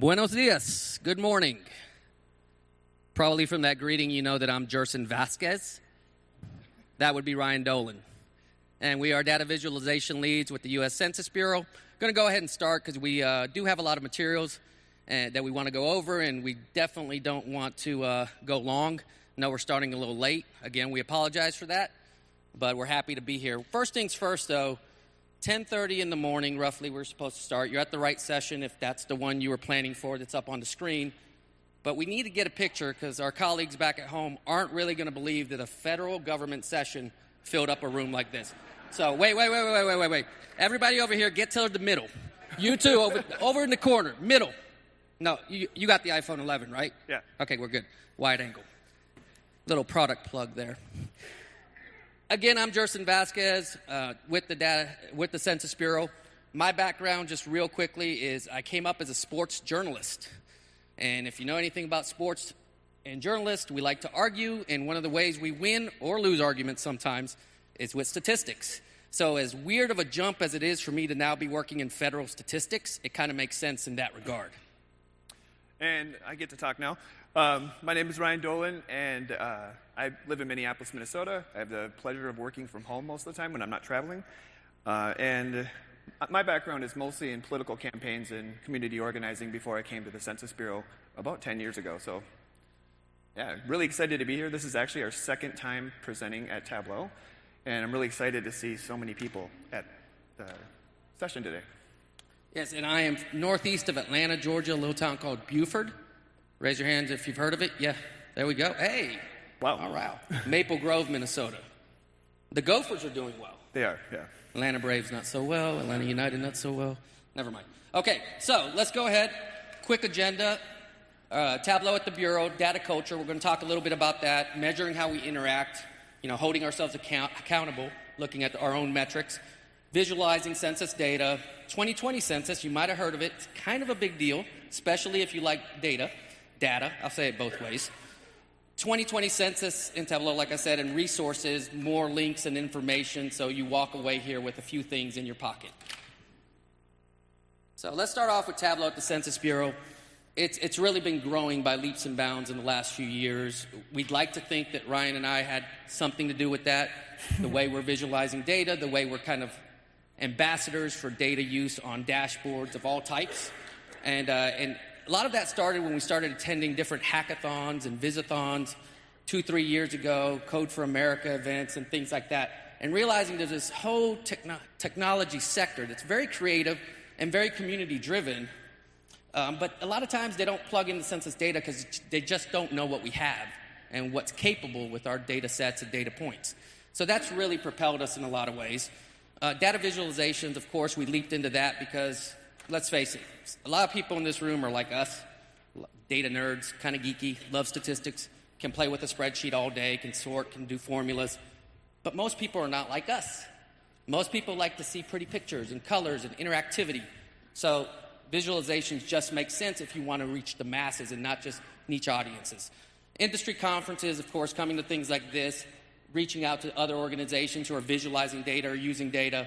Buenos dias. Good morning. Probably from that greeting, you know that I'm Gerson Vasquez. That would be Ryan Dolan. And we are data visualization leads with the U.S. Census Bureau. Going to go ahead and start because we uh, do have a lot of materials uh, that we want to go over, and we definitely don't want to uh, go long. No, we're starting a little late. Again, we apologize for that, but we're happy to be here. First things first, though. 10:30 in the morning, roughly, we're supposed to start. You're at the right session if that's the one you were planning for that's up on the screen. But we need to get a picture because our colleagues back at home aren't really going to believe that a federal government session filled up a room like this. So wait, wait, wait, wait, wait, wait, wait. Everybody over here, get to the middle. You too, over, over in the corner, middle. No, you, you got the iPhone 11, right? Yeah. Okay, we're good. Wide angle. Little product plug there. Again, I'm Gerson Vasquez uh, with the data with the Census Bureau. My background, just real quickly, is I came up as a sports journalist, and if you know anything about sports and journalists, we like to argue, and one of the ways we win or lose arguments sometimes is with statistics. So, as weird of a jump as it is for me to now be working in federal statistics, it kind of makes sense in that regard. And I get to talk now. Um, my name is Ryan Dolan, and uh, I live in Minneapolis, Minnesota. I have the pleasure of working from home most of the time when I'm not traveling. Uh, and my background is mostly in political campaigns and community organizing before I came to the Census Bureau about 10 years ago. So, yeah, really excited to be here. This is actually our second time presenting at Tableau, and I'm really excited to see so many people at the session today. Yes, and I am northeast of Atlanta, Georgia, a little town called Buford. Raise your hands if you've heard of it. Yeah, there we go. Hey. Wow. All right. Maple Grove, Minnesota. The Gophers are doing well. They are, yeah. Atlanta Braves not so well. Atlanta United not so well. Never mind. Okay, so let's go ahead. Quick agenda. Uh, Tableau at the Bureau, data culture. We're going to talk a little bit about that, measuring how we interact, you know, holding ourselves account- accountable, looking at our own metrics, visualizing census data. 2020 census, you might have heard of it. It's kind of a big deal, especially if you like data data. I'll say it both ways. 2020 census in Tableau, like I said, and resources, more links and information, so you walk away here with a few things in your pocket. So let's start off with Tableau at the Census Bureau. It's, it's really been growing by leaps and bounds in the last few years. We'd like to think that Ryan and I had something to do with that, the way we're visualizing data, the way we're kind of ambassadors for data use on dashboards of all types. And, uh, and a lot of that started when we started attending different hackathons and visathons two, three years ago, Code for America events and things like that, and realizing there's this whole techno- technology sector that's very creative and very community driven. Um, but a lot of times they don't plug in the census data because they just don't know what we have and what's capable with our data sets and data points. So that's really propelled us in a lot of ways. Uh, data visualizations, of course, we leaped into that because let's face it, a lot of people in this room are like us, data nerds, kind of geeky, love statistics, can play with a spreadsheet all day, can sort, can do formulas. But most people are not like us. Most people like to see pretty pictures and colors and interactivity. So visualizations just make sense if you want to reach the masses and not just niche audiences. Industry conferences, of course, coming to things like this, reaching out to other organizations who are visualizing data or using data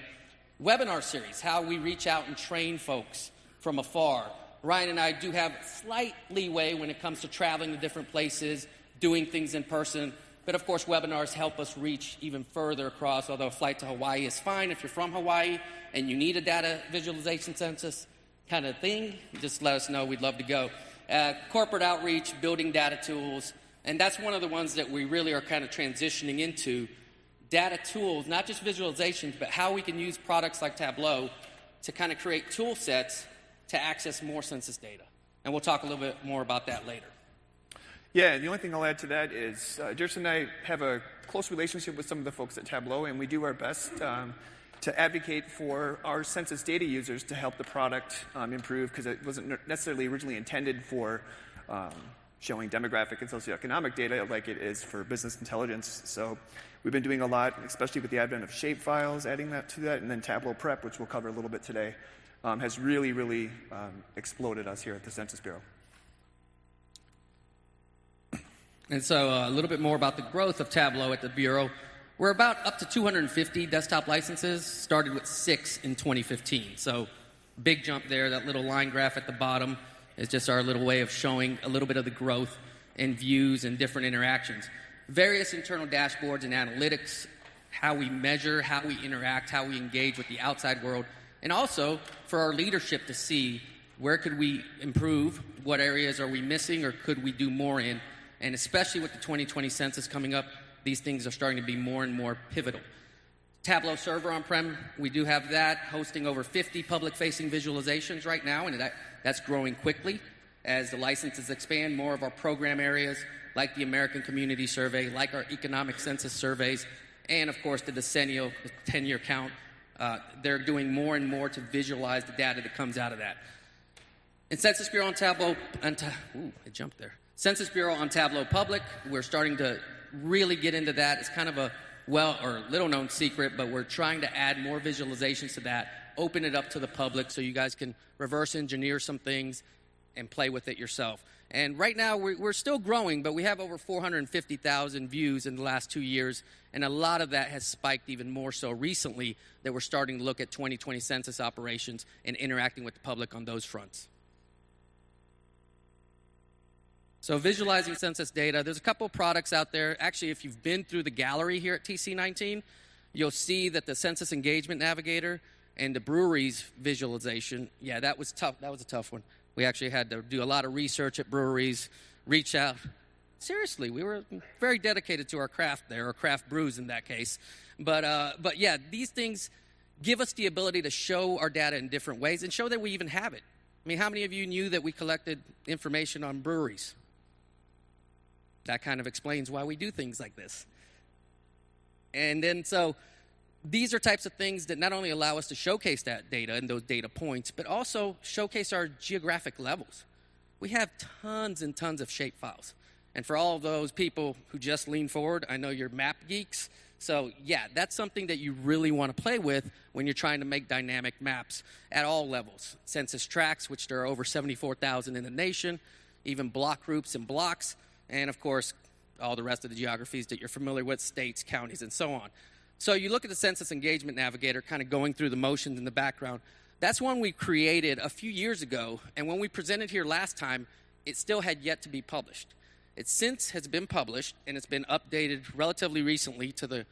webinar series, how we reach out and train folks from afar. Ryan and I do have slight leeway when it comes to traveling to different places, doing things in person. But of course, webinars help us reach even further across, although a flight to Hawaii is fine if you're from Hawaii and you need a data visualization census kind of thing, just let us know. We'd love to go. Uh, corporate outreach, building data tools, and that's one of the ones that we really are kind of transitioning into data tools, not just visualizations, but how we can use products like Tableau to kind of create tool sets to access more census data. And we'll talk a little bit more about that later. Yeah, the only thing I'll add to that is uh, Gerson and I have a close relationship with some of the folks at Tableau, and we do our best um, to advocate for our census data users to help the product um, improve because it wasn't necessarily originally intended for um, showing demographic and socioeconomic data like it is for business intelligence. So we've been doing a lot, especially with the advent of shapefiles, adding that to that, and then Tableau Prep, which we'll cover a little bit today, um, has really, really um, exploded us here at the Census Bureau. And so uh, a little bit more about the growth of Tableau at the Bureau. We're about up to 250 desktop licenses, started with six in 2015. So big jump there, that little line graph at the bottom It's just our little way of showing a little bit of the growth in views and different interactions. Various internal dashboards and analytics, how we measure, how we interact, how we engage with the outside world, and also for our leadership to see where could we improve, what areas are we missing, or could we do more in. And especially with the 2020 census coming up, these things are starting to be more and more pivotal. Tableau server on prem, we do have that hosting over 50 public facing visualizations right now, and that, that's growing quickly as the licenses expand. More of our program areas, like the American Community Survey, like our economic census surveys, and of course the decennial 10 year count, uh, they're doing more and more to visualize the data that comes out of that. In Census Bureau on Tableau, on ta- ooh, it jumped there. Census Bureau on Tableau Public, we're starting to really get into that. It's kind of a well or little known secret, but we're trying to add more visualizations to that, open it up to the public so you guys can reverse engineer some things and play with it yourself. And right now, we're, we're still growing, but we have over 450,000 views in the last two years, and a lot of that has spiked even more so recently that we're starting to look at 2020 census operations and interacting with the public on those fronts. So, visualizing census data, there's a couple products out there. Actually, if you've been through the gallery here at TC19, you'll see that the Census Engagement Navigator and the breweries visualization, yeah, that was tough. That was a tough one. We actually had to do a lot of research at breweries, reach out. Seriously, we were very dedicated to our craft there, or craft brews in that case. But, uh, but yeah, these things give us the ability to show our data in different ways and show that we even have it. I mean, how many of you knew that we collected information on breweries? That kind of explains why we do things like this. And then, so these are types of things that not only allow us to showcase that data and those data points, but also showcase our geographic levels. We have tons and tons of shape files. And for all those people who just lean forward, I know you're map geeks. So, yeah, that's something that you really want to play with when you're trying to make dynamic maps at all levels. Census tracts, which there are over 74,000 in the nation, even block groups and blocks and of course, all the rest of the geographies that you're familiar with states, counties, and so on. So you look at the Census Engagement Navigator kind of going through the motions in the background. That's one we created a few years ago, and when we presented here last time, it still had yet to be published. It since has been published and it's been updated relatively recently to the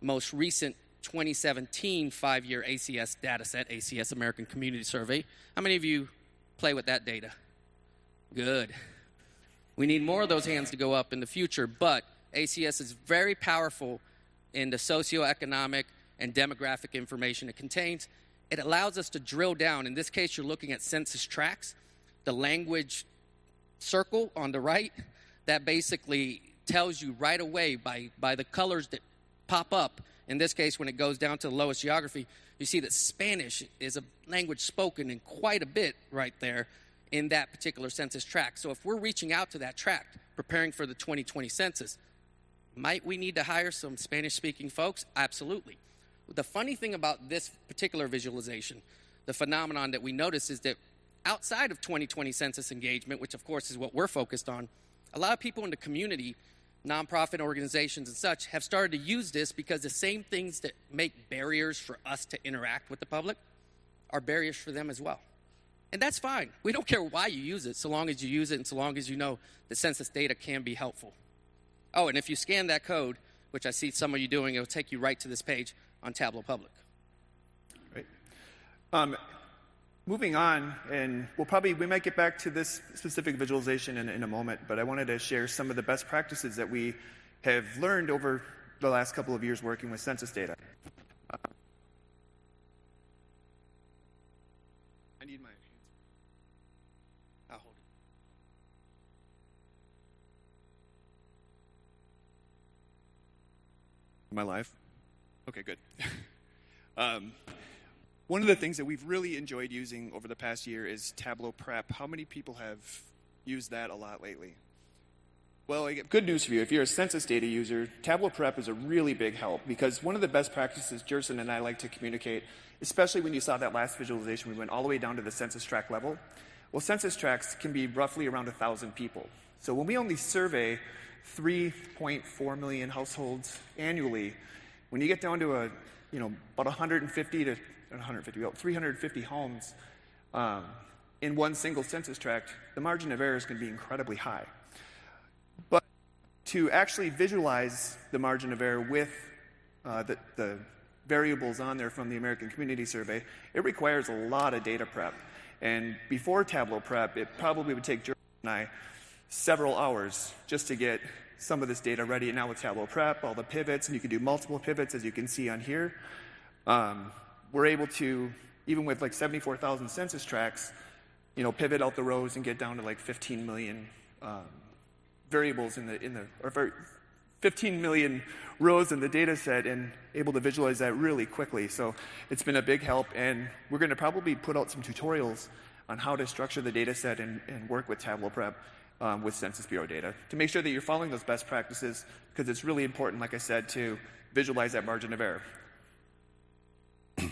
most recent 2017 five year ACS dataset, ACS American Community Survey. How many of you play with that data? Good. We need more of those hands to go up in the future, but ACS is very powerful in the socioeconomic and demographic information it contains. It allows us to drill down. In this case, you're looking at census tracts, the language circle on the right that basically tells you right away by, by the colors that pop up. In this case, when it goes down to the lowest geography, you see that Spanish is a language spoken in quite a bit right there in that particular census tract. So if we're reaching out to that tract, preparing for the 2020 census, might we need to hire some Spanish speaking folks? Absolutely. The funny thing about this particular visualization, the phenomenon that we notice is that outside of 2020 census engagement, which of course is what we're focused on, a lot of people in the community, nonprofit organizations and such, have started to use this because the same things that make barriers for us to interact with the public are barriers for them as well. And that's fine. We don't care why you use it, so long as you use it and so long as you know the census data can be helpful. Oh, and if you scan that code, which I see some of you doing, it'll take you right to this page on Tableau Public. Right. Um, moving on, and we'll probably we might get back to this specific visualization in, in a moment, but I wanted to share some of the best practices that we have learned over the last couple of years working with census data. My life? Okay, good. um, one of the things that we've really enjoyed using over the past year is Tableau Prep. How many people have used that a lot lately? Well, I good news for you. If you're a census data user, Tableau Prep is a really big help because one of the best practices Gerson and I like to communicate, especially when you saw that last visualization, we went all the way down to the census tract level. Well, census tracts can be roughly around 1,000 people. So when we only survey 3.4 million households annually. When you get down to a, you know, about 150 to 150, about 350 homes, um, in one single census tract, the margin of error is going to be incredibly high. But to actually visualize the margin of error with uh, the, the variables on there from the American Community Survey, it requires a lot of data prep. And before Tableau prep, it probably would take Jeremy and I several hours just to get some of this data ready. And now with Tableau prep, all the pivots, and you can do multiple pivots as you can see on here. Um, we're able to, even with like 74,000 census tracts, you know, pivot out the rows and get down to like 15 million um, variables in the, in the, or 15 million rows in the data set and able to visualize that really quickly. So it's been a big help, and we're going to probably put out some tutorials on how to structure the data set and, and work with Tableau Prep um, with Census Bureau data to make sure that you're following those best practices because it's really important, like I said, to visualize that margin of error.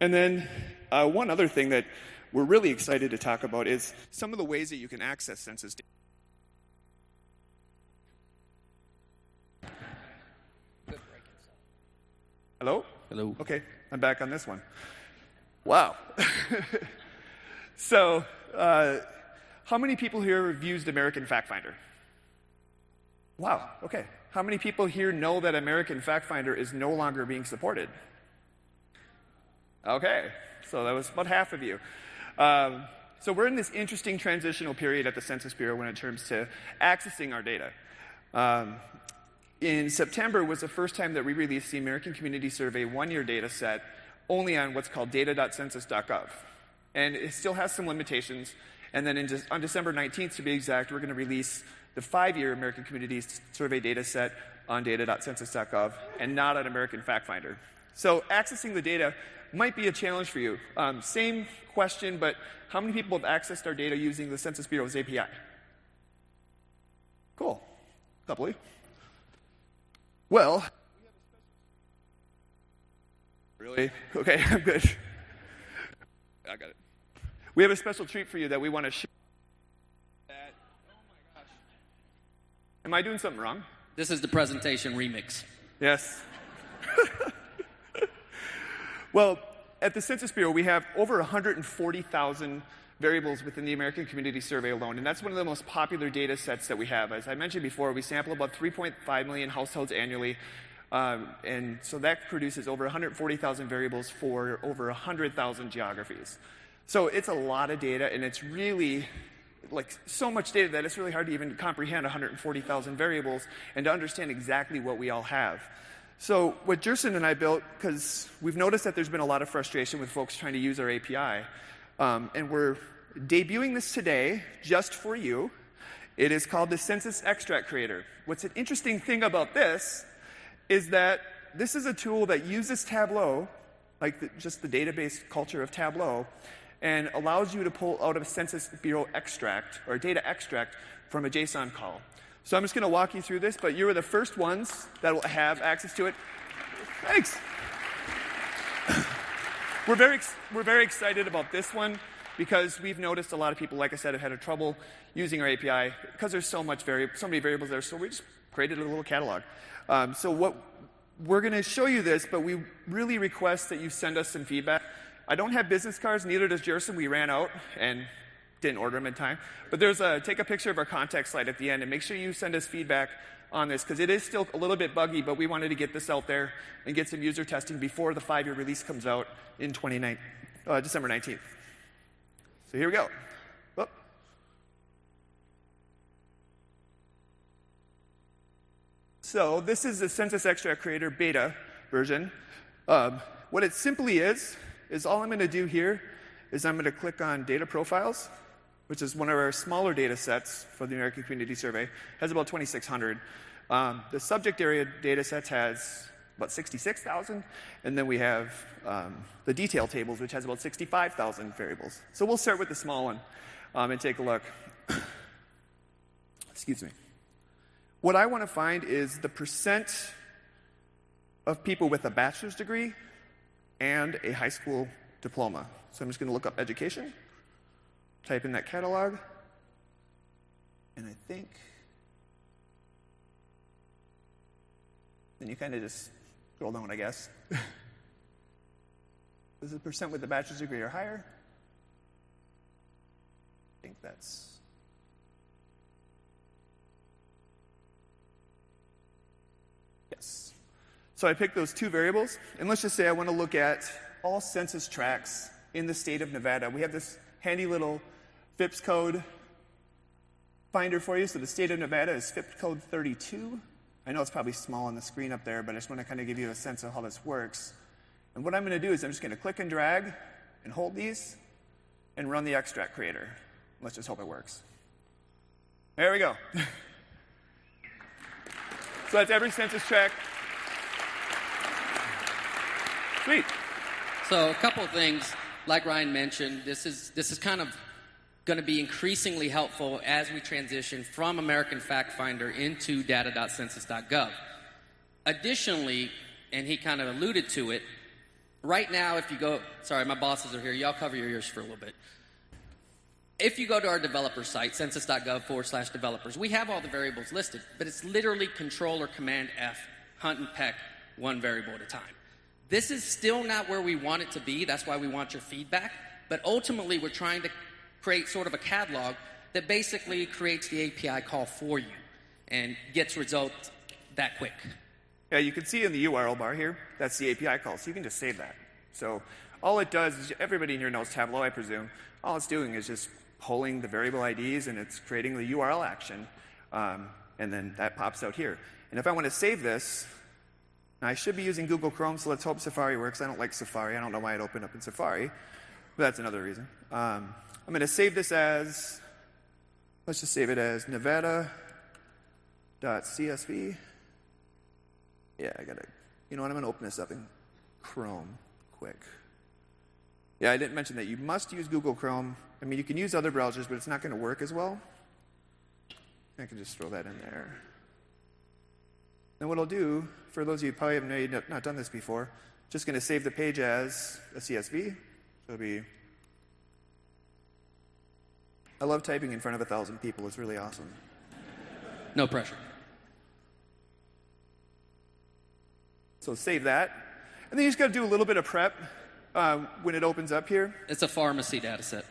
and then uh, one other thing that we're really excited to talk about is some of the ways that you can access census data. Hello? Hello. Okay, I'm back on this one. Wow. so, uh, how many people here have used American Fact Finder? Wow, okay. How many people here know that American Fact Finder is no longer being supported? Okay, so that was about half of you. Um, so we're in this interesting transitional period at the Census Bureau when it comes to accessing our data. Um, in September was the first time that we released the American Community Survey one year data set only on what's called data.census.gov. And it still has some limitations. And then de- on December 19th, to be exact, we're going to release the five year American Community Survey data set on data.census.gov and not on American Fact Finder. So accessing the data might be a challenge for you. Um, same question, but how many people have accessed our data using the Census Bureau's API? Cool. Couple. Well, really? Okay, I'm good. I got it. We have a special treat for you that we want to share. That, oh my gosh. Am I doing something wrong? This is the presentation remix. Yes. well, at the Census Bureau, we have over 140,000 variables within the American Community Survey alone. And that's one of the most popular data sets that we have. As I mentioned before, we sample about 3.5 million households annually. Um, and so that produces over 140,000 variables for over 100,000 geographies. So it's a lot of data, and it's really like so much data that it's really hard to even comprehend 140,000 variables and to understand exactly what we all have. So, what Gerson and I built, because we've noticed that there's been a lot of frustration with folks trying to use our API, um, and we're debuting this today just for you. It is called the Census Extract Creator. What's an interesting thing about this is that this is a tool that uses Tableau, like the, just the database culture of Tableau, and allows you to pull out a Census Bureau extract or a data extract from a JSON call. So I'm just going to walk you through this, but you are the first ones that will have access to it. Thanks. We're very, we're very excited about this one because we've noticed a lot of people, like I said, have had trouble using our API because there's so much vari- so many variables there. So we just created a little catalog. Um, so what we're going to show you this, but we really request that you send us some feedback. I don't have business cards, neither does Gerson. We ran out and didn't order them in time. But there's a take a picture of our contact slide at the end and make sure you send us feedback on this because it is still a little bit buggy, but we wanted to get this out there and get some user testing before the five year release comes out in 29, uh, December 19th. So here we go. So this is the Census Extract Creator beta version. Um, what it simply is, is all I'm going to do here is I'm going to click on Data Profiles, which is one of our smaller data sets for the American Community Survey, it has about 2,600. Um, the subject area data sets has about 66,000, and then we have um, the detail tables, which has about 65,000 variables. So we'll start with the small one um, and take a look. Excuse me. What I want to find is the percent of people with a bachelor's degree and a high school diploma. So I'm just going to look up education type in that catalog, and I think then you kind of just scroll down, I guess. this is percent with a bachelor's degree or higher. I think that's. Yes. So I picked those two variables, and let's just say I want to look at all census tracts in the state of Nevada. We have this handy little FIPS code finder for you. So the state of Nevada is FIPS code 32. I know it's probably small on the screen up there, but I just want to kind of give you a sense of how this works. And what I'm going to do is I'm just going to click and drag and hold these and run the extract creator. Let's just hope it works. There we go. so that's every census tract. Sweet. So a couple of things, like Ryan mentioned, this is this is kind of going to be increasingly helpful as we transition from American Fact Finder into data.census.gov. Additionally, and he kind of alluded to it, right now, if you go, sorry, my bosses are here, y'all cover your ears for a little bit. If you go to our developer site, census.gov forward slash developers, we have all the variables listed, but it's literally control or command F, hunt and peck, one variable at a time. This is still not where we want it to be. That's why we want your feedback. But ultimately, we're trying to create sort of a catalog that basically creates the API call for you and gets results that quick. Yeah, you can see in the URL bar here, that's the API call, so you can just save that. So all it does is, everybody in here knows Tableau, I presume. All it's doing is just pulling the variable IDs and it's creating the URL action, um, and then that pops out here. And if I want to save this, I should be using Google Chrome, so let's hope Safari works. I don't like Safari. I don't know why it opened up in Safari, but that's another reason. Um, I'm going to save this as, let's just save it as nevada.csv. Yeah, I got to, you know what, I'm going to open this up in Chrome quick. Yeah, I didn't mention that you must use Google Chrome. I mean, you can use other browsers, but it's not going to work as well. I can just throw that in there. Then what I'll do, for those of you who probably have not done this before, just going to save the page as a CSV. So it'll be I love typing in front of a thousand people. It's really awesome. No pressure. So save that. And then you just got to do a little bit of prep uh, when it opens up here. It's a pharmacy data set.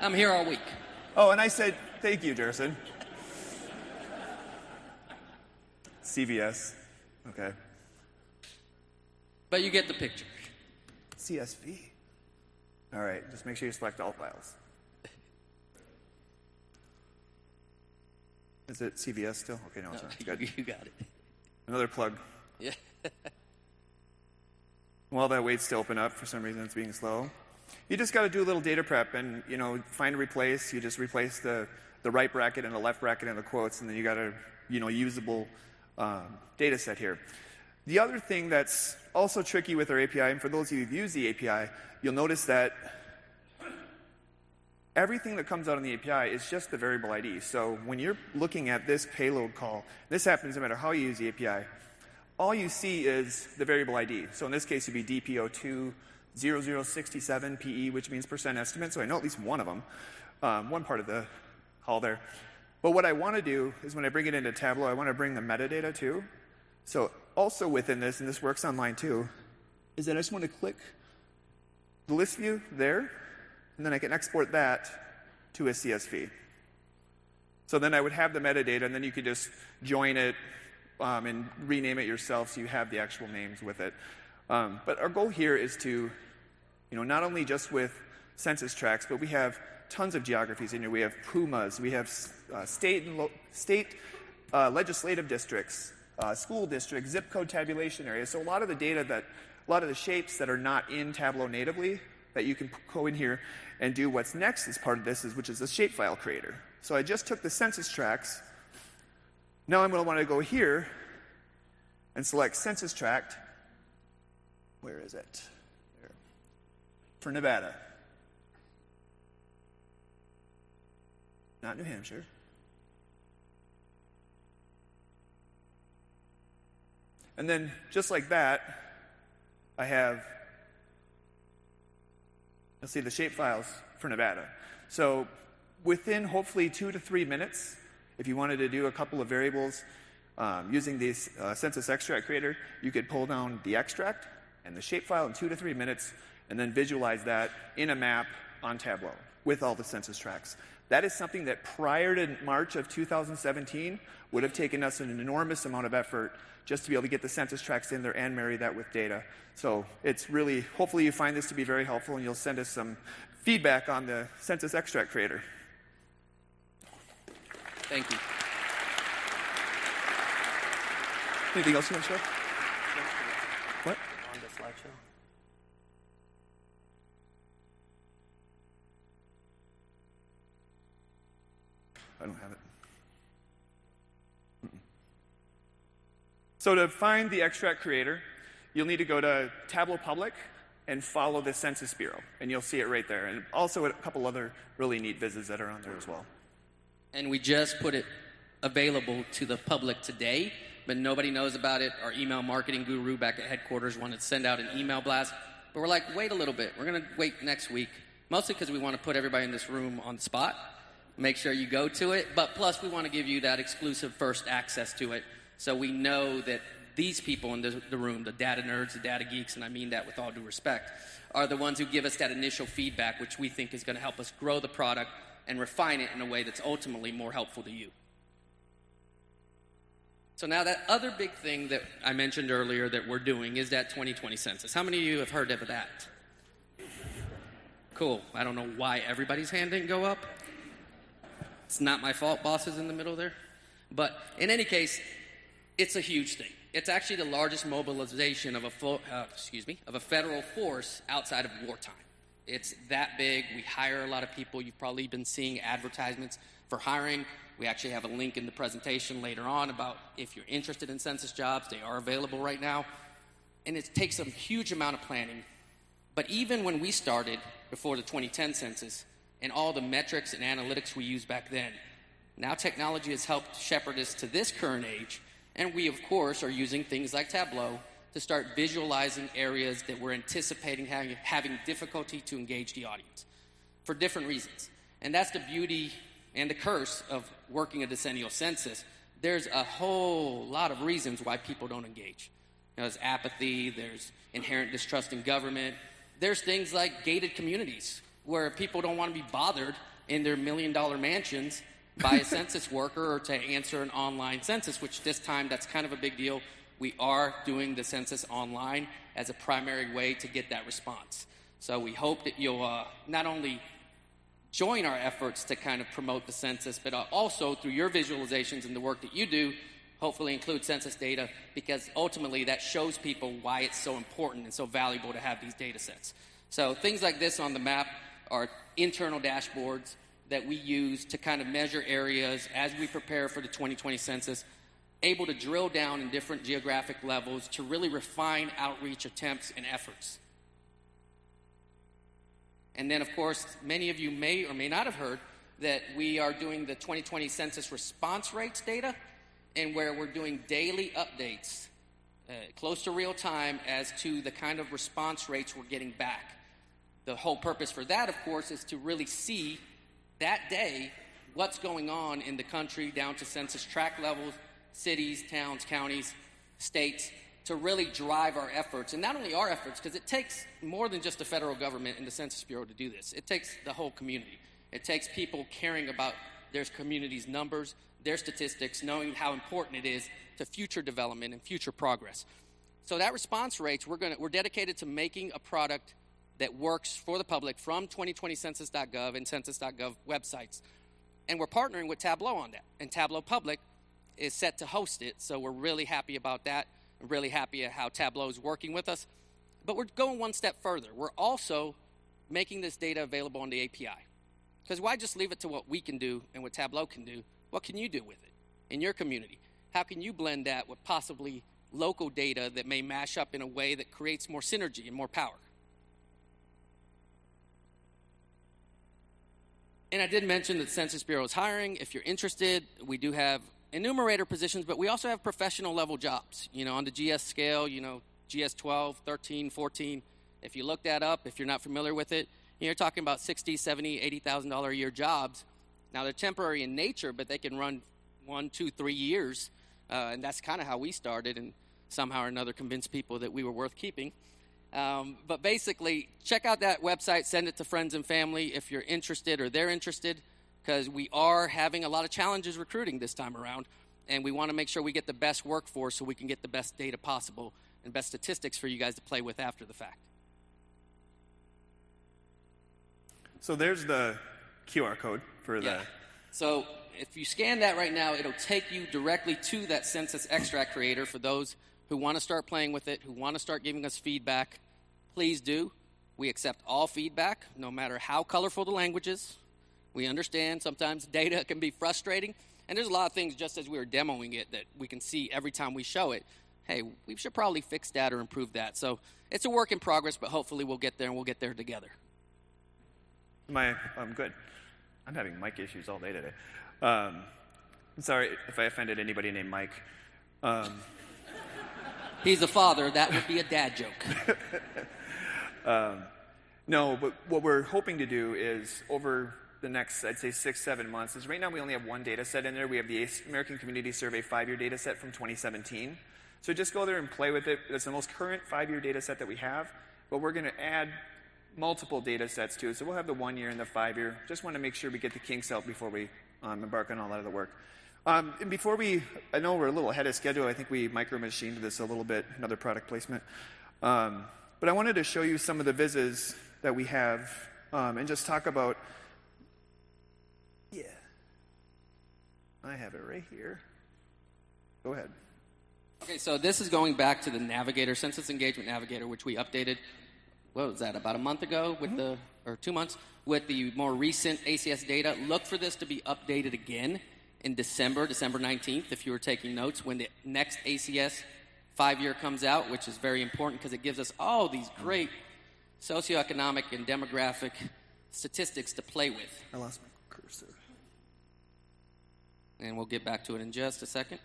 I'm here all week. Oh, and I said, thank you, Gerson. CVS. Okay. But you get the picture. CSV. All right, just make sure you select all files. Is it CVS still? Okay, no, it's not. Good. You got it. Another plug. Yeah. While that waits to open up, for some reason it's being slow. You just got to do a little data prep and, you know, find and replace. You just replace the, the right bracket and the left bracket and the quotes, and then you got a, you know, usable um, data set here. The other thing that's also tricky with our API, and for those of you who've used the API, you'll notice that everything that comes out on the API is just the variable ID. So when you're looking at this payload call, this happens no matter how you use the API, all you see is the variable ID. So in this case, it'd be DP02 0067PE, which means percent estimate. So I know at least one of them, um, one part of the call there. But what I want to do is when I bring it into Tableau, I want to bring the metadata too. So also within this, and this works online too, is that I just want to click the list view there, and then I can export that to a CSV. So then I would have the metadata, and then you could just join it um, and rename it yourself so you have the actual names with it. Um, but our goal here is to, you know, not only just with census tracts, but we have tons of geographies in here. We have PUMAs, we have uh, state and lo- state uh, legislative districts, uh, school districts, zip code tabulation areas. So a lot of the data that a lot of the shapes that are not in Tableau natively that you can go in here and do what's next as part of this, is, which is the shapefile creator. So I just took the census tracts. Now I'm going to want to go here and select census tract. Where is it? There. For Nevada. Not New Hampshire. And then, just like that, I have, let's see, the shape files for Nevada. So within hopefully two to three minutes, if you wanted to do a couple of variables um, using this uh, census extract creator, you could pull down the extract and the shapefile in two to three minutes and then visualize that in a map on Tableau with all the census tracts. That is something that prior to March of 2017 would have taken us an enormous amount of effort just to be able to get the census tracts in there and marry that with data. So it's really, hopefully, you find this to be very helpful and you'll send us some feedback on the census extract creator. Thank you. Anything else you want to share? What? On the slideshow. I don't have it. So to find the extract creator, you'll need to go to Tableau Public and follow the Census Bureau, and you'll see it right there. And also a couple other really neat visits that are on there as well. And we just put it available to the public today, but nobody knows about it. Our email marketing guru back at headquarters wanted to send out an email blast, but we're like, wait a little bit. We're going to wait next week, mostly because we want to put everybody in this room on the spot make sure you go to it. But plus, we want to give you that exclusive first access to it so we know that these people in the, the, room, the data nerds, the data geeks, and I mean that with all due respect, are the ones who give us that initial feedback, which we think is going to help us grow the product and refine it in a way that's ultimately more helpful to you. So, now that other big thing that I mentioned earlier that we're doing is that 2020 census. How many of you have heard of that? Cool. I don't know why everybody's hand didn't go up. It's not my fault, boss is in the middle there. But in any case, it's a huge thing. It's actually the largest mobilization of a, fo- uh, excuse me, of a federal force outside of wartime. It's that big. We hire a lot of people. You've probably been seeing advertisements for hiring. We actually have a link in the presentation later on about if you're interested in census jobs, they are available right now. And it takes a huge amount of planning. But even when we started before the 2010 census, and all the metrics and analytics we used back then. Now technology has helped shepherd us to this current age, and we, of course, are using things like Tableau to start visualizing areas that we're anticipating having, having difficulty to engage the audience for different reasons. And that's the beauty and the curse of working a decennial census. There's a whole lot of reasons why people don't engage. You know, there's apathy, there's inherent distrust in government, there's things like gated communities where people don't want to be bothered in their million dollar mansions by a census worker or to answer an online census, which this time that's kind of a big deal. We are doing the census online as a primary way to get that response. So we hope that you'll uh, not only join our efforts to kind of promote the census, but uh, also through your visualizations and the work that you do, hopefully include census data because ultimately that shows people why it's so important and so valuable to have these data sets. So things like this on the map are internal dashboards that we use to kind of measure areas as we prepare for the 2020 census, able to drill down in different geographic levels to really refine outreach attempts and efforts. And then, of course, many of you may or may not have heard that we are doing the 2020 census response rates data, and where we're doing daily updates, uh, close to real time, as to the kind of response rates we're getting back. The whole purpose for that, of course, is to really see that day what's going on in the country down to census tract levels, cities, towns, counties, states, to really drive our efforts. And not only our efforts, because it takes more than just the federal government and the Census Bureau to do this, it takes the whole community. It takes people caring about their community's numbers, their statistics, knowing how important it is to future development and future progress. So that response rates, we're, gonna, we're dedicated to making a product that works for the public from 2020census.gov and census.gov websites. And we're partnering with Tableau on that. And Tableau Public is set to host it, so we're really happy about that. Really happy at how Tableau is working with us. But we're going one step further. We're also making this data available on the API. Because why just leave it to what we can do and what Tableau can do? What can you do with it in your community? How can you blend that with possibly local data that may mash up in a way that creates more synergy and more power? And I did mention that the Census Bureau is hiring. If you're interested, we do have enumerator positions, but we also have professional level jobs. You know, on the GS scale, you know, GS 12, 13, 14. If you look that up, if you're not familiar with it, you're talking about 60, 70, 80,000 dollar a year jobs. Now they're temporary in nature, but they can run one, two, three years, uh, and that's kind of how we started, and somehow or another convinced people that we were worth keeping. Um, but basically, check out that website, send it to friends and family if you're interested or they're interested, because we are having a lot of challenges recruiting this time around, and we want to make sure we get the best workforce so we can get the best data possible and best statistics for you guys to play with after the fact. So there's the QR code for Yeah. the. So if you scan that right now, it'll take you directly to that census extract creator for those who want to start playing with it, who want to start giving us feedback. Please do. We accept all feedback, no matter how colorful the language is. We understand sometimes data can be frustrating, and there's a lot of things just as we were demoing it that we can see every time we show it. Hey, we should probably fix that or improve that. So it's a work in progress, but hopefully we'll get there and we'll get there together. My, I'm good. I'm having mic issues all day today. Um, I'm sorry if I offended anybody named Mike. Um, He's a father. That would be a dad joke. no, but what we're hoping to do is over the next, I'd say, six, seven months, is right now we only have one data set in there. We have the American Community Survey five year data set from 2017. So just go there and play with it. It's the most current five year data set that we have, but we're going to add multiple data sets to it. So we'll have the one year and the five year. Just want to make sure we get the kinks out before we um, embark on all that other work. Um, and before we, I know we're a little ahead of schedule. I think we micro machined this a little bit, another product placement. Um, but I wanted to show you some of the vizzes that we have um, and just talk about. Yeah. I have it right here. Go ahead. Okay, so this is going back to the Navigator, Census Engagement Navigator, which we updated, what was that, about a month ago with the, or two months, with the more recent ACS data. Look for this to be updated again in December, December 19th, if you were taking notes, when the next ACS five year comes out, which is very important because it gives us all these great socioeconomic and demographic statistics to play with. I lost my cursor. And we'll get back to it in just a second.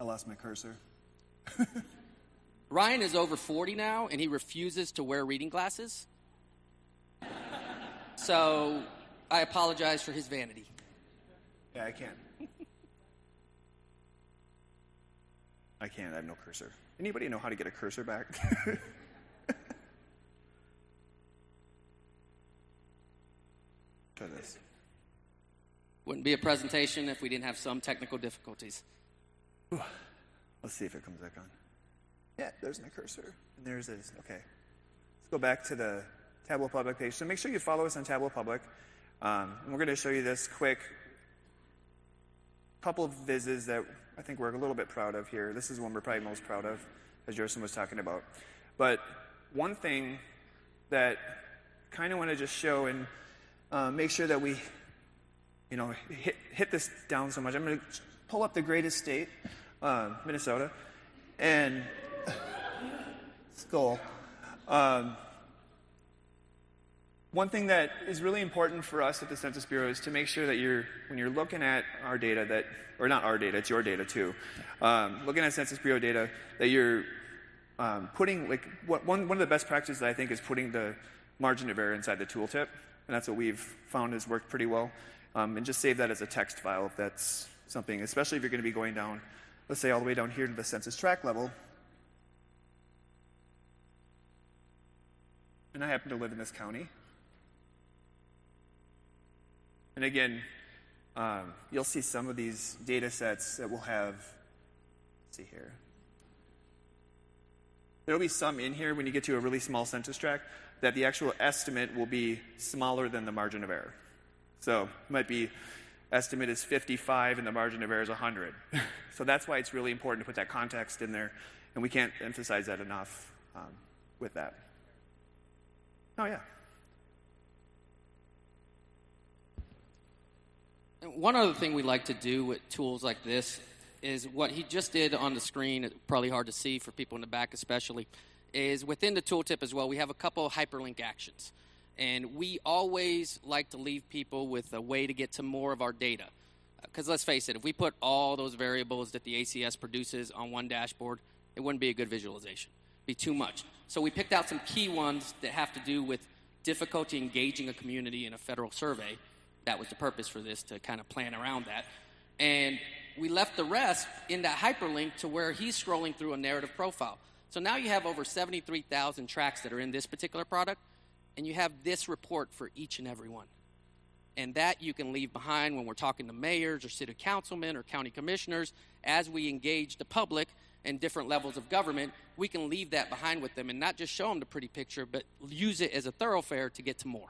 I lost my cursor. Ryan is over 40 now, and he refuses to wear reading glasses. So I apologize for his vanity. Yeah, I can't. I can't. I have no cursor. Anybody know how to get a cursor back? Try this. Wouldn't be a presentation if we didn't have some technical difficulties. Let's see if it comes back on. Yeah, there's my cursor. And there's it. Okay. Let's go back to the Tableau Public page. So make sure you follow us on Tableau Public. Um, and we're going to show you this quick couple of vizzes that I think we're a little bit proud of here. This is one we're probably most proud of, as Gerson was talking about. But one thing that kind of want to just show and uh, make sure that we, you know, hit, hit this down so much. I'm going to pull up the greatest state, uh, Minnesota, and Skol. Um, one thing that is really important for us at the Census Bureau is to make sure that you're, when you're looking at our data, that, or not our data, it's your data too, um, looking at Census Bureau data, that you're um, putting, like, what, one, one of the best practices I think is putting the margin of error inside the tooltip, and that's what we've found has worked pretty well. Um, and just save that as a text file if that's something, especially if you're going to be going down, let's say all the way down here to the census tract level. And I happen to live in this county. And again, um, you'll see some of these data sets that we'll have, see here. There'll be some in here when you get to a really small census tract that the actual estimate will be smaller than the margin of error. So it might be estimate is 55 and the margin of error is 100. so that's why it's really important to put that context in there, and we can't emphasize that enough um, with that. Oh, yeah. One other thing we like to do with tools like this is what he just did on the screen, probably hard to see for people in the back especially, is within the tooltip as well, we have a couple hyperlink actions. And we always like to leave people with a way to get to more of our data. Uh, because let's face it, if we put all those variables that the ACS produces on one dashboard, it wouldn't be a good visualization. It'd be too much. So we picked out some key ones that have to do with difficulty engaging a community in a federal survey. That was the purpose for this, to kind of plan around that. And we left the rest in that hyperlink to where he's scrolling through a narrative profile. So now you have over 73,000 tracks that are in this particular product, and you have this report for each and every one. And that you can leave behind when we're talking to mayors or city councilmen or county commissioners as we engage the public and different levels of government. We can leave that behind with them and not just show them the pretty picture, but use it as a thoroughfare to get to more.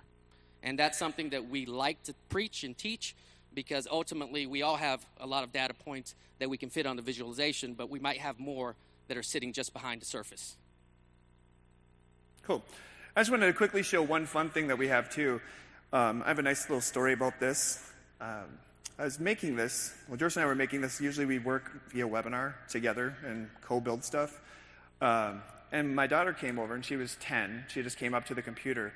And that's something that we like to preach and teach because ultimately we all have a lot of data points that we can fit on the visualization, but we might have more that are sitting just behind the surface. Cool. I just wanted to quickly show one fun thing that we have too. Um, I have a nice little story about this. Um, I was making this, well, Joyce and I were making this. Usually we work via webinar together and co build stuff. Um, and my daughter came over and she was 10. She just came up to the computer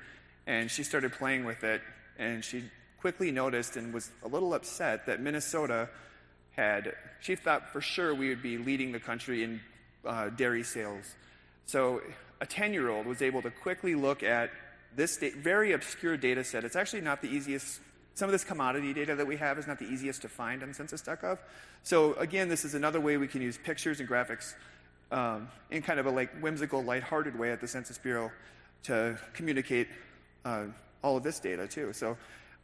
and she started playing with it. And she quickly noticed and was a little upset that Minnesota had, she thought for sure we would be leading the country in uh, dairy sales. So a 10 year old was able to quickly look at this da- very obscure data set. It's actually not the easiest, some of this commodity data that we have is not the easiest to find on census.gov. So again, this is another way we can use pictures and graphics um, in kind of a like whimsical, lighthearted way at the Census Bureau to communicate uh, all of this data too. So,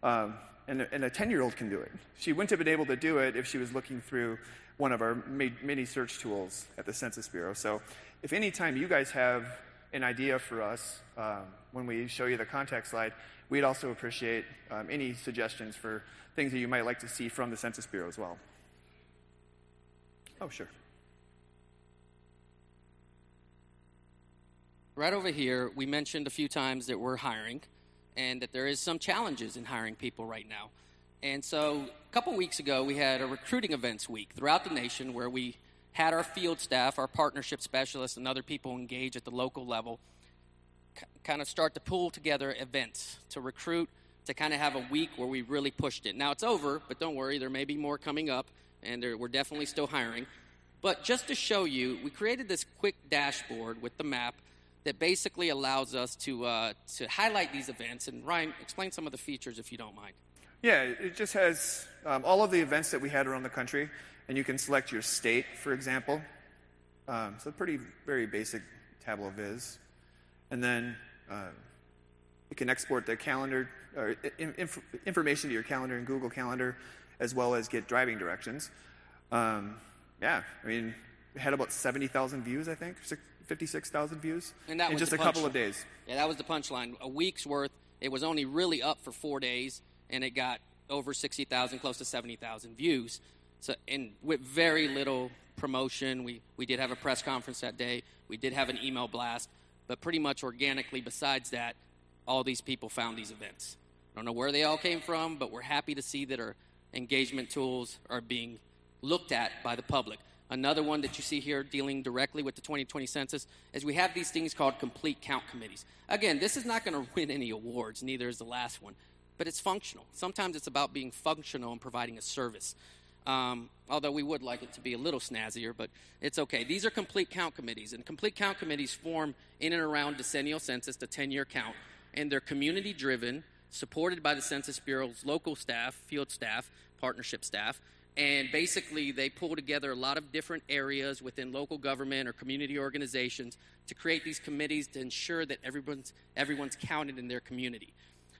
um, and, and a 10 year old can do it. She wouldn't have been able to do it if she was looking through one of our mini search tools at the Census Bureau. So, if any time you guys have an idea for us um, when we show you the contact slide, we'd also appreciate um, any suggestions for things that you might like to see from the Census Bureau as well. Oh, sure. Right over here, we mentioned a few times that we're hiring and that there is some challenges in hiring people right now. And so a couple weeks ago, we had a recruiting events week throughout the nation where we had our field staff, our partnership specialists, and other people engage at the local level c- kind of start to pull together events to recruit, to kind of have a week where we really pushed it. Now it's over, but don't worry, there may be more coming up, and there, we're definitely still hiring. But just to show you, we created this quick dashboard with the map that basically allows us to, uh, to highlight these events. And Ryan, explain some of the features if you don't mind. Yeah, it just has um, all of the events that we had around the country, and you can select your state, for example. Um, so, pretty, very basic Tableau Viz. And then uh, you can export the calendar or inf- information to your calendar in Google Calendar, as well as get driving directions. Um, yeah, I mean, we had about 70,000 views, I think, 56,000 views and that in just a couple of days. Yeah, that was the punchline. A week's worth. It was only really up for four days and it got over 60,000, close to 70,000 views. So, and with very little promotion, we, we did have a press conference that day. We did have an email blast, but pretty much organically, besides that, all these people found these events. I don't know where they all came from, but we're happy to see that our engagement tools are being looked at by the public. Another one that you see here dealing directly with the 2020 census is we have these things called complete count committees. Again, this is not going to win any awards, neither is the last one but it's functional. Sometimes it's about being functional and providing a service. Um, although we would like it to be a little snazzier, but it's okay. These are complete count committees, and complete count committees form in and around decennial census, the 10 year count, and they're community driven, supported by the Census Bureau's local staff, field staff, partnership staff, and basically they pull together a lot of different areas within local government or community organizations to create these committees to ensure that everyone's, everyone's counted in their community.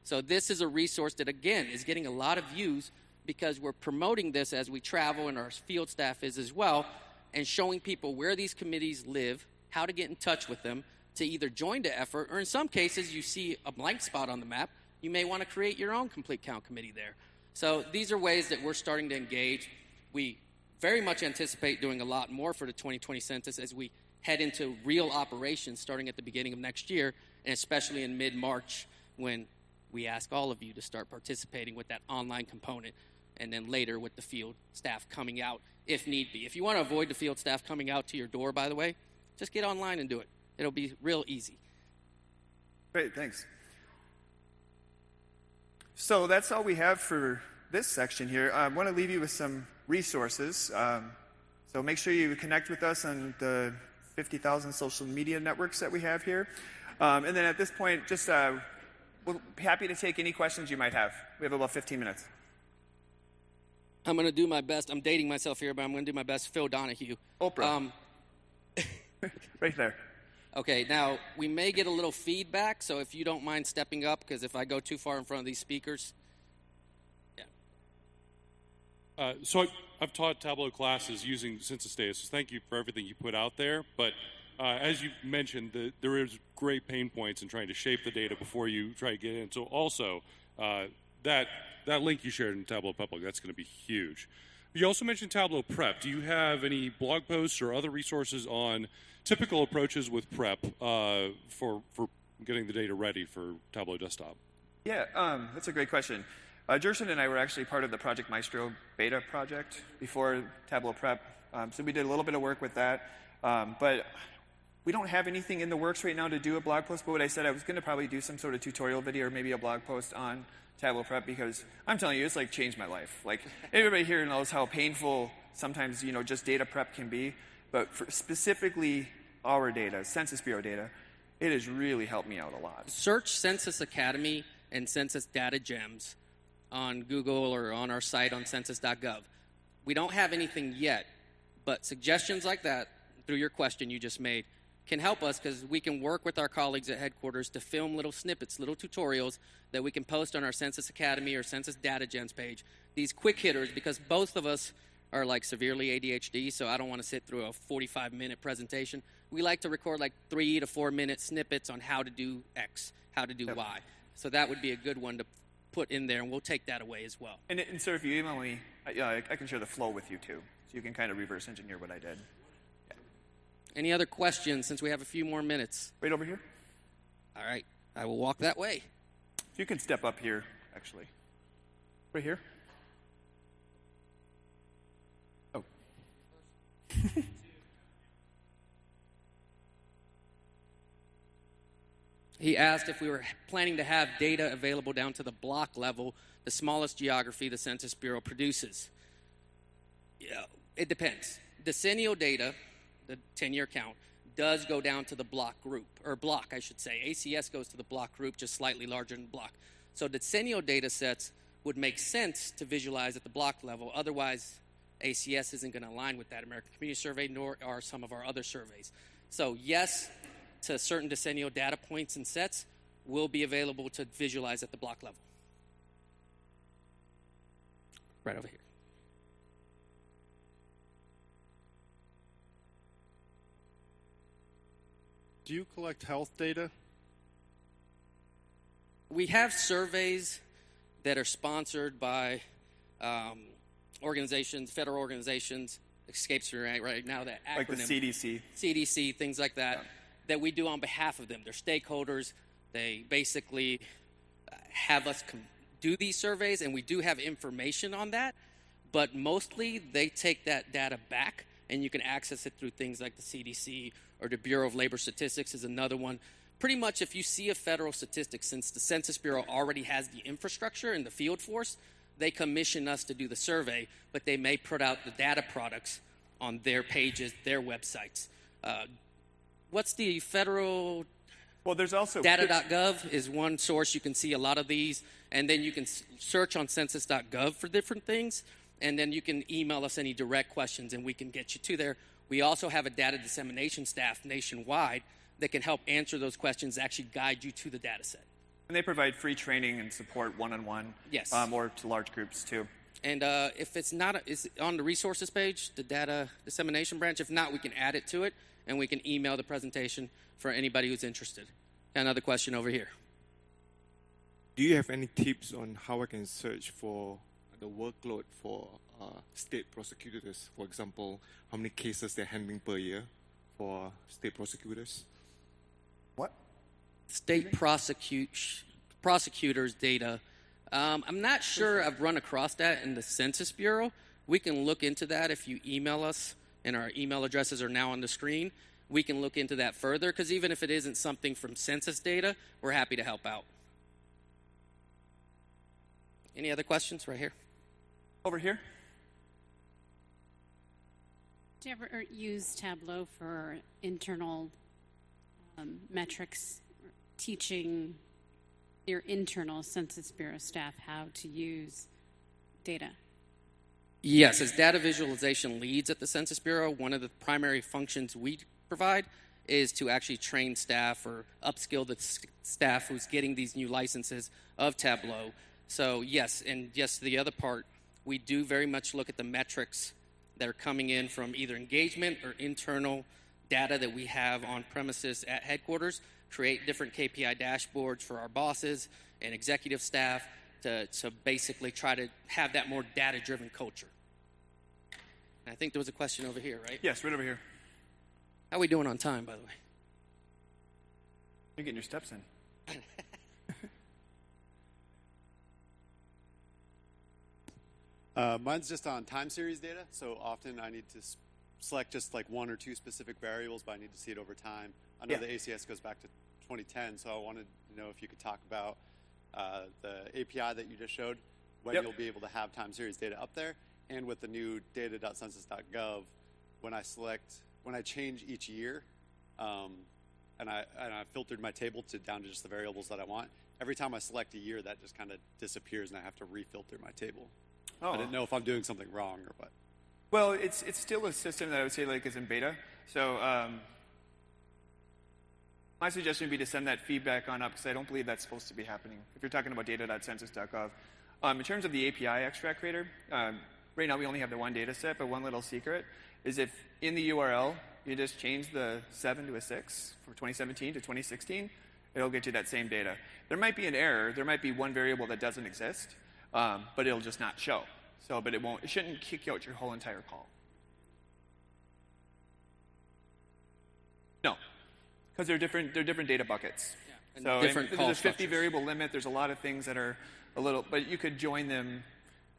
So this is a resource that, again, is getting a lot of views because we're promoting this as we travel, and our field staff is as well, and showing people where these committees live, how to get in touch with them, to either join the effort, or in some cases, you see a blank spot on the map, you may want to create your own complete count committee there. So these are ways that we're starting to engage. We very much anticipate doing a lot more for the 2020 census as we head into real operations starting at the beginning of next year, and especially in mid March when we ask all of you to start participating with that online component and then later with the field staff coming out if need be. If you want to avoid the field staff coming out to your door, by the way, just get online and do it. It'll be real easy. Great, thanks. So that's all we have for this section here. I want to leave you with some resources. Um, so make sure you connect with us on the 50,000 social media networks that we have here. Um, and then at this point, just uh, we're happy to take any questions you might have. We have about 15 minutes. I'm going to do my best. I'm dating myself here, but I'm going to do my best. Phil Donahue. Oprah. Um, right there. Okay, now we may get a little feedback, so if you don't mind stepping up, because if I go too far in front of these speakers, yeah. Uh, so I've, I've taught Tableau classes using census data, so thank you for everything you put out there. But uh, as you mentioned, the, there is great pain points in trying to shape the data before you try to get in. So also, uh, that that link you shared in Tableau Public, that's going to be huge. You also mentioned Tableau Prep. Do you have any blog posts or other resources on typical approaches with prep uh, for for getting the data ready for Tableau Desktop? Yeah, um, that's a great question. Uh, Gerson and I were actually part of the Project Maestro beta project before Tableau Prep, um, so we did a little bit of work with that. Um, but we don't have anything in the works right now to do a blog post. But what I said, I was going to probably do some sort of tutorial video or maybe a blog post on Tableau Prep because I'm telling you, it's like changed my life. Like everybody here knows how painful sometimes you know just data prep can be, but specifically our data, Census Bureau data, it has really helped me out a lot. Search Census Academy and Census Data Gems on Google or on our site on census.gov. We don't have anything yet, but suggestions like that through your question you just made can help us because we can work with our colleagues at headquarters to film little snippets, little tutorials that we can post on our Census Academy or Census Data Gems page. These quick hitters, because both of us are like severely ADHD, so I don't want to sit through a 45 minute presentation. We like to record like three to four minute snippets on how to do X, how to do Yep. Y. So that would be a good one to put in there, and we'll take that away as well. And, and sir, if you email me, I, yeah, I, I can share the flow with you too, so you can kind of reverse engineer what I did. Any other questions since we have a few more minutes? Right over here. All right, I will walk that way. If you can step up here, actually. Right here. Oh. He asked if we were planning to have data available down to the block level, the smallest geography the Census Bureau produces. Yeah, it depends. Decennial data, the 10 year count, does go down to the block group, or block, I should say. ACS goes to the block group, just slightly larger than block. So decennial data sets would make sense to visualize at the block level. Otherwise, ACS isn't going to align with that American Community Survey, nor are some of our other surveys. So, yes, to certain decennial data points and sets will be available to visualize at the block level. Right over here. Do you collect health data? We have surveys that are sponsored by um, organizations, federal organizations. Escapes me right, right now that acronym. Like the CDC. CDC, things like that, Yeah. That we do on behalf of them. They're stakeholders. They basically have us do these surveys, and we do have information on that. But mostly, they take that data back, and you can access it through things like the CDC or the Bureau of Labor Statistics is another one. Pretty much, if you see a federal statistic, since the Census Bureau already has the infrastructure and the field force, they commission us to do the survey, but they may put out the data products on their pages, their websites. Uh, what's the federal Well, there's also data.gov is one source you can see a lot of these and then you can search on census.gov for different things and then you can email us any direct questions and we can get you to there we also have a data dissemination staff nationwide that can help answer those questions actually guide you to the data set and they provide free training and support one-on-one. Yes. Um, or to large groups too. and uh, if it's not a, is it on the resources page the data dissemination branch if not we can add it to it and we can email the presentation for anybody who's interested Got another question over here Do you have any tips on how I can search for the workload for uh, state prosecutors? For example, how many cases they're handling per year for state prosecutors? What? state prosecute, prosecutors data. Um, I'm not sure I've run across that in the Census Bureau. We can look into that if you email us, and our email addresses are now on the screen. We can look into that further because even if it isn't something from census data, we're happy to help out. Any other questions right here? Over here. Do you ever use Tableau for internal um, metrics, teaching your internal Census Bureau staff how to use data? Yes, as data visualization leads at the Census Bureau, one of the primary functions we provide is to actually train staff or upskill the staff who's getting these new licenses of Tableau. So, yes, and yes, the other part, we do very much look at the metrics that are coming in from either engagement or internal data that we have on premises at headquarters, create different KPI dashboards for our bosses and executive staff to, to basically try to have that more data driven culture. And I think there was a question over here, right? Yes, right over here. How are we doing on time, by the way? You're getting your steps in. Uh, mine's just on time series data. So often I need to s- select just like one or two specific variables, but I need to see it over time. I know Yeah. the ACS goes back to 2010, so I wanted to know if you could talk about uh, the API that you just showed, when Yep. you'll be able to have time series data up there, and with the new data.census.gov, when I select, when I change each year, um, and I and I filtered my table to down to just the variables that I want. Every time I select a year, that just kind of disappears, and I have to refilter my table. Oh. I didn't know if I'm doing something wrong or what. Well, it's it's still a system that I would say like is in beta. So um, my suggestion would be to send that feedback on up because I don't believe that's supposed to be happening. If you're talking about data.census.gov, um, in terms of the API extract creator, um, right now we only have the one data set, but one little secret is if in the URL you just change the seven to a six from 2017 to 2016, it'll get you that same data. There might be an error. There might be one variable that doesn't exist, um, but it'll just not show. So, but it won't. It shouldn't kick out your whole entire call. Because they're different. They're different data buckets. and so different there's a 50 structures. variable limit. There's a lot of things that are a little, but you could join them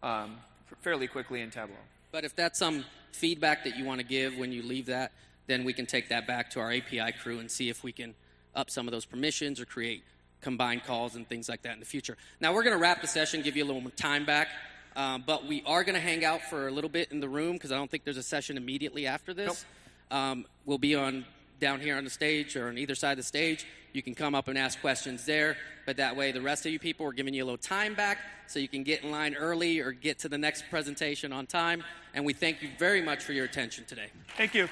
um, fairly quickly in Tableau. But if that's some feedback that you want to give when you leave that, then we can take that back to our API crew and see if we can up some of those permissions or create combined calls and things like that in the future. Now we're going to wrap the session, give you a little more time back, um, but we are going to hang out for a little bit in the room because I don't think there's a session immediately after this. Um, we'll be on down here on the stage or on either side of the stage. You can come up and ask questions there, but that way the rest of you people are giving you a little time back so you can get in line early or get to the next presentation on time. And we thank you very much for your attention today. Thank you.